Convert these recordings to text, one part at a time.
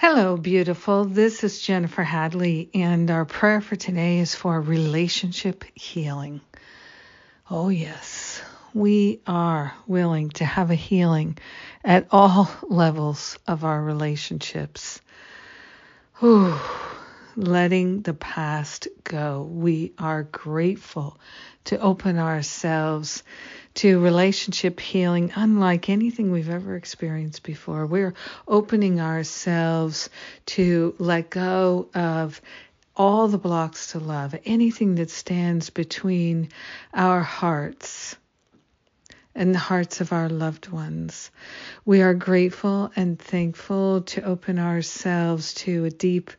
Hello, beautiful. This is Jennifer Hadley, and our prayer for today is for relationship healing. Oh, yes, we are willing to have a healing at all levels of our relationships. Whew. Letting the past go. We are grateful to open ourselves to relationship healing unlike anything we've ever experienced before. We're opening ourselves to let go of all the blocks to love, anything that stands between our hearts and the hearts of our loved ones. We are grateful and thankful to open ourselves to a deep,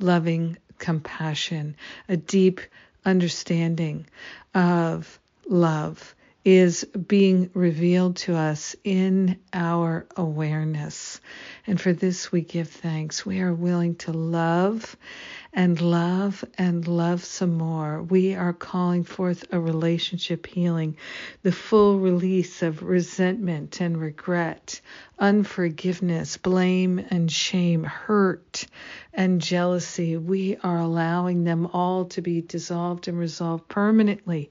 loving compassion, a deep understanding of love is being revealed to us in our awareness. And for this we give thanks. We are willing to love and love and love some more. We are calling forth a relationship healing, the full release of resentment and regret, unforgiveness, blame and shame, hurt and jealousy. We are allowing them all to be dissolved and resolved permanently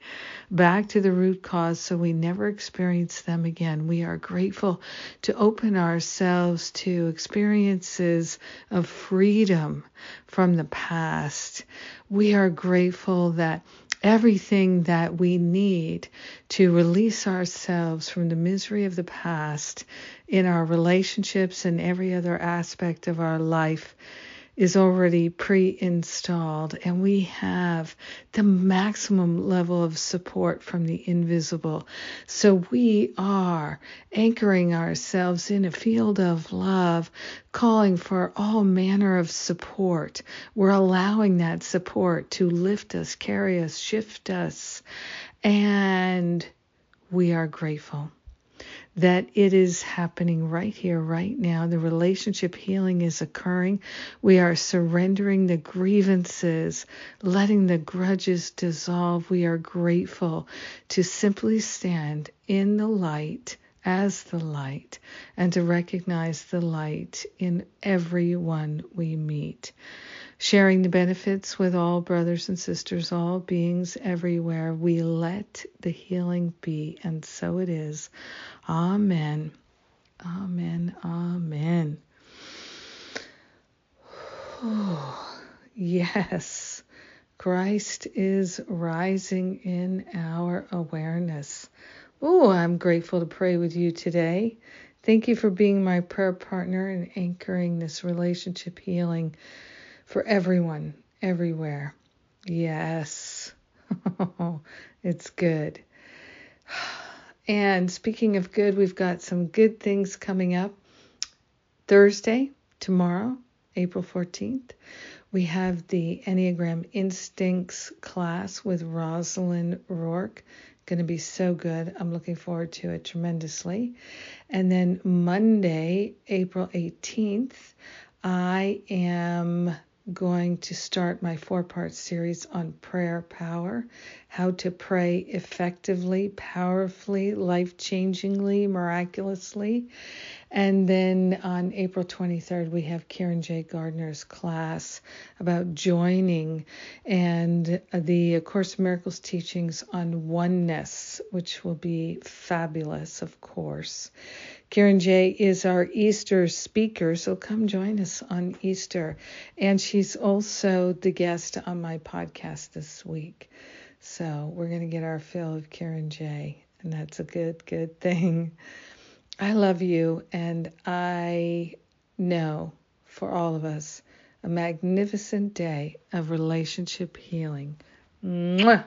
back to the root cause so we never experience them again. We are grateful to open ourselves to experiences of freedom from the past. We are grateful that everything that we need to release ourselves from the misery of the past in our relationships and every other aspect of our life is already pre installed, and we have the maximum level of support from the invisible. So we are anchoring ourselves in a field of love, calling for all manner of support. We're allowing that support to lift us, carry us, shift us, and we are grateful that it is happening right here, right now. The relationship healing is occurring. We are surrendering the grievances, letting the grudges dissolve. We are grateful to simply stand in the light as the light and to recognize the light in everyone we meet sharing the benefits with all brothers and sisters, all beings everywhere. We let the healing be, and so it is. Amen. Amen. Amen. Oh, yes, Christ is rising in our awareness. Oh, I'm grateful to pray with you today. Thank you for being my prayer partner and anchoring this relationship healing for everyone, everywhere. Yes, it's good. And speaking of good, we've got some good things coming up. Thursday, tomorrow, April 14th, we have the Enneagram Instincts class with Rosalind Rourke. Going to be so good. I'm looking forward to it tremendously. And then Monday, April 18th, I am going to start my four part series on prayer power how to pray effectively, powerfully, life changingly, miraculously. And then on April 23rd, we have Karen J. Gardner's class about joining and uh, the Course of Miracles teachings on oneness, which will be fabulous, of course. Karen J is our Easter speaker, so come join us on Easter. And she's also the guest on my podcast this week. So we're going to get our fill of Karen J, and that's a good, good thing. I love you, and I know for all of us a magnificent day of relationship healing. Mwah!